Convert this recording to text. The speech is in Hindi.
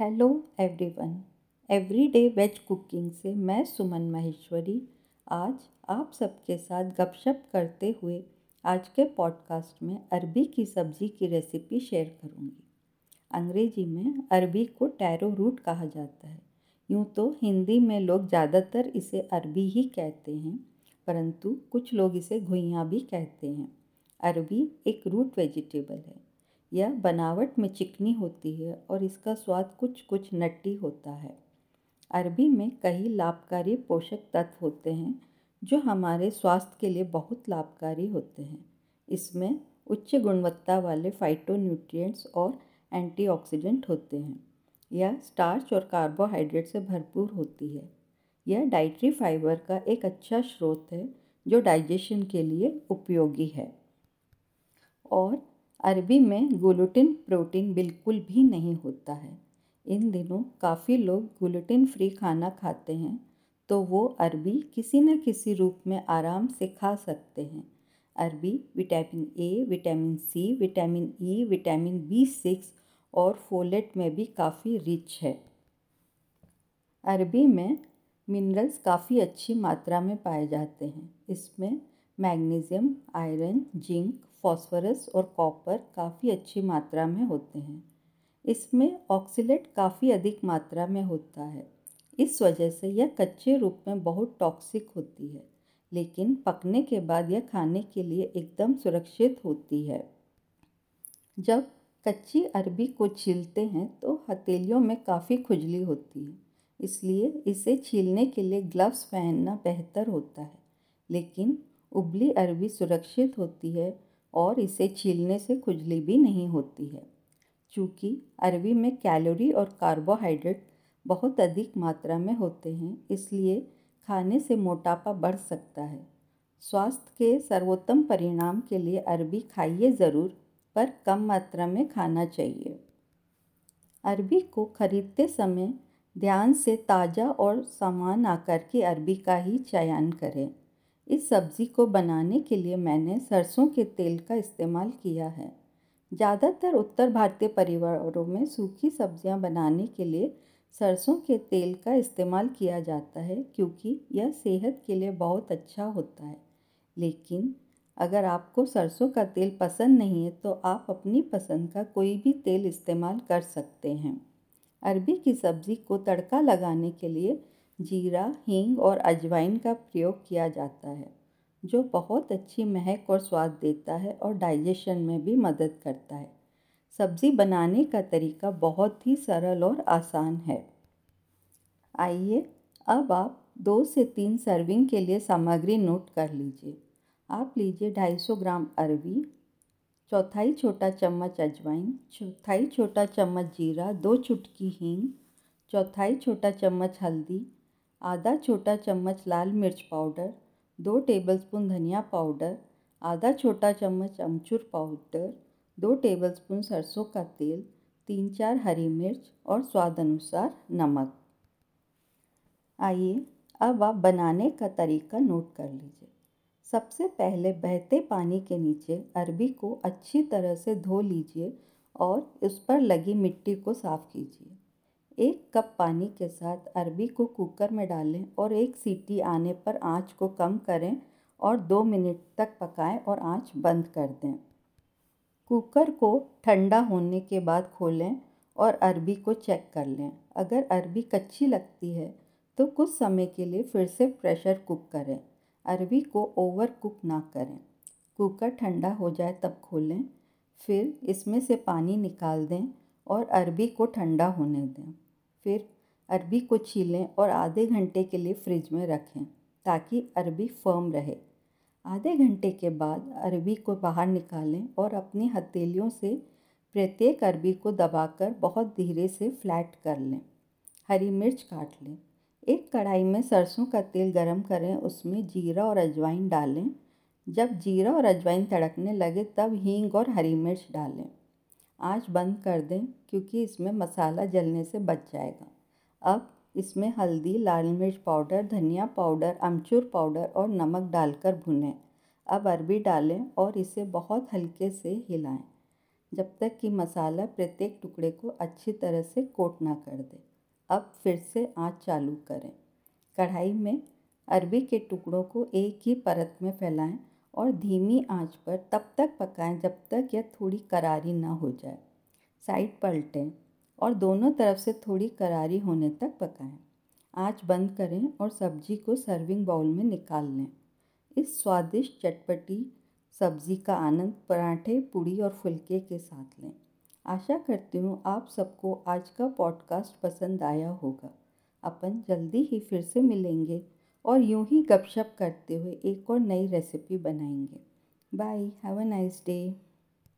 Hello everyone everyday veg cooking से मैं सुमन माहेश्वरी। आज आप सबके साथ गपशप करते हुए आज के पॉडकास्ट में अरबी की सब्ज़ी की रेसिपी शेयर करूँगी। अंग्रेज़ी में अरबी को टैरो रूट कहा जाता है। यूँ तो हिंदी में लोग ज़्यादातर इसे अरबी ही कहते हैं, परंतु कुछ लोग इसे घुइयाँ भी कहते हैं। अरबी एक रूट वेजिटेबल है। यह बनावट में चिकनी होती है और इसका स्वाद कुछ कुछ नट्टी होता है। अरबी में कई लाभकारी पोषक तत्व होते हैं, जो हमारे स्वास्थ्य के लिए बहुत लाभकारी होते हैं। इसमें उच्च गुणवत्ता वाले फाइटोन्यूट्रिएंट्स और एंटीऑक्सीडेंट होते हैं। यह स्टार्च और कार्बोहाइड्रेट से भरपूर होती है। यह डाइट्री फाइबर का एक अच्छा स्रोत है, जो डाइजेशन के लिए उपयोगी है। और अरबी में ग्लूटिन प्रोटीन बिल्कुल भी नहीं होता है। इन दिनों काफ़ी लोग ग्लूटिन फ्री खाना खाते हैं तो वो अरबी किसी न किसी रूप में आराम से खा सकते हैं। अरबी vitamin A, vitamin C, vitamin E, vitamin B six और फोलेट में भी काफ़ी रिच है। अरबी में मिनरल्स काफ़ी अच्छी मात्रा में पाए जाते हैं। इसमें मैग्नीशियम, आयरन, जिंक फॉस्फोरस और कॉपर काफ़ी अच्छी मात्रा में होते हैं। इसमें ऑक्सीलेट काफ़ी अधिक मात्रा में होता है। इस वजह से यह कच्चे रूप में बहुत टॉक्सिक होती है, लेकिन पकने के बाद यह खाने के लिए एकदम सुरक्षित होती है। जब कच्ची अरबी को छीलते हैं तो हथेलियों में काफ़ी खुजली होती है, इसलिए इसे छीलने के लिए ग्लव्स पहनना बेहतर होता है। लेकिन उबली अरबी सुरक्षित होती है और इसे छीलने से खुजली भी नहीं होती है। चूँकि अरबी में कैलोरी और कार्बोहाइड्रेट बहुत अधिक मात्रा में होते हैं, इसलिए खाने से मोटापा बढ़ सकता है। स्वास्थ्य के सर्वोत्तम परिणाम के लिए अरबी खाइए ज़रूर, पर कम मात्रा में खाना चाहिए। अरबी को खरीदते समय ध्यान से ताज़ा और समान आकार की अरबी का ही चयन करें। इस सब्ज़ी को बनाने के लिए मैंने सरसों के तेल का इस्तेमाल किया है। ज़्यादातर उत्तर भारतीय परिवारों में सूखी सब्ज़ियाँ बनाने के लिए सरसों के तेल का इस्तेमाल किया जाता है क्योंकि यह सेहत के लिए बहुत अच्छा होता है। लेकिन अगर आपको सरसों का तेल पसंद नहीं है तो आप अपनी पसंद का कोई भी तेल इस्तेमाल कर सकते हैं। अरबी की सब्ज़ी को तड़का लगाने के लिए जीरा, हींग और अजवाइन का प्रयोग किया जाता है, जो बहुत अच्छी महक और स्वाद देता है और डाइजेशन में भी मदद करता है। सब्ज़ी बनाने का तरीका बहुत ही सरल और आसान है। आइए, अब आप दो से तीन सर्विंग के लिए सामग्री नोट कर लीजिए। आप लीजिए 250 ग्राम अरबी चौथाई छोटा चम्मच अजवाइन, चौथाई छोटा चम्मच जीरा, दो चुटकी हींग, चौथाई छोटा चम्मच हल्दी आधा छोटा चम्मच लाल मिर्च पाउडर, दो टेबलस्पून धनिया पाउडर, आधा छोटा चम्मच अमचूर पाउडर, दो टेबलस्पून सरसों का तेल, तीन चार हरी मिर्च और स्वाद अनुसार नमक। आइए अब आप बनाने का तरीका नोट कर लीजिए। सबसे पहले बहते पानी के नीचे अरबी को अच्छी तरह से धो लीजिए और उस पर लगी मिट्टी को साफ़ कीजिए। एक कप पानी के साथ अरबी को कुकर में डालें और एक सीटी आने पर आँच को कम करें और दो मिनट तक पकाएँ और आँच बंद कर दें। कुकर को ठंडा होने के बाद खोलें और अरबी को चेक कर लें। अगर अरबी कच्ची लगती है तो कुछ समय के लिए फिर से प्रेशर कुक करें। अरबी को ओवर कुक ना करें। कुकर ठंडा हो जाए तब खोलें। फिर इसमें से पानी निकाल दें और अरबी को ठंडा होने दें। फिर अरबी को छीलें और आधे घंटे के लिए फ्रिज में रखें ताकि अरबी फर्म रहे। आधे घंटे के बाद अरबी को बाहर निकालें और अपनी हथेलियों से प्रत्येक अरबी को दबाकर बहुत धीरे से फ्लैट कर लें। हरी मिर्च काट लें। एक कढ़ाई में सरसों का तेल गरम करें, उसमें जीरा और अजवाइन डालें। जब जीरा और अजवाइन तड़कने लगे, तब हींग और हरी मिर्च डालें। आँच बंद कर दें क्योंकि इसमें मसाला जलने से बच जाएगा। अब इसमें हल्दी, लाल मिर्च पाउडर, धनिया पाउडर, अमचूर पाउडर और नमक डालकर भुनें। अब अरबी डालें और इसे बहुत हल्के से हिलाएँ, जब तक कि मसाला प्रत्येक टुकड़े को अच्छी तरह से कोट ना कर दे। अब फिर से आँच चालू करें। कढ़ाई में अरबी के टुकड़ों को एक ही परत में फैलाएँ और धीमी आँच पर तब तक पकाएँ जब तक यह थोड़ी करारी ना हो जाए। साइड पलटें और दोनों तरफ़ से थोड़ी करारी होने तक पकाएँ। आँच बंद करें और सब्ज़ी को सर्विंग बाउल में निकाल लें। इस स्वादिष्ट चटपटी सब्ज़ी का आनंद पराठे, पूड़ी और फुलके के साथ लें। आशा करती हूँ आप सबको आज का पॉडकास्ट पसंद आया होगा। अपन जल्दी ही फिर से मिलेंगे। और यूँ ही गपशप करते हुए एक और नई रेसिपी बनाएँगे। Bye have a nice day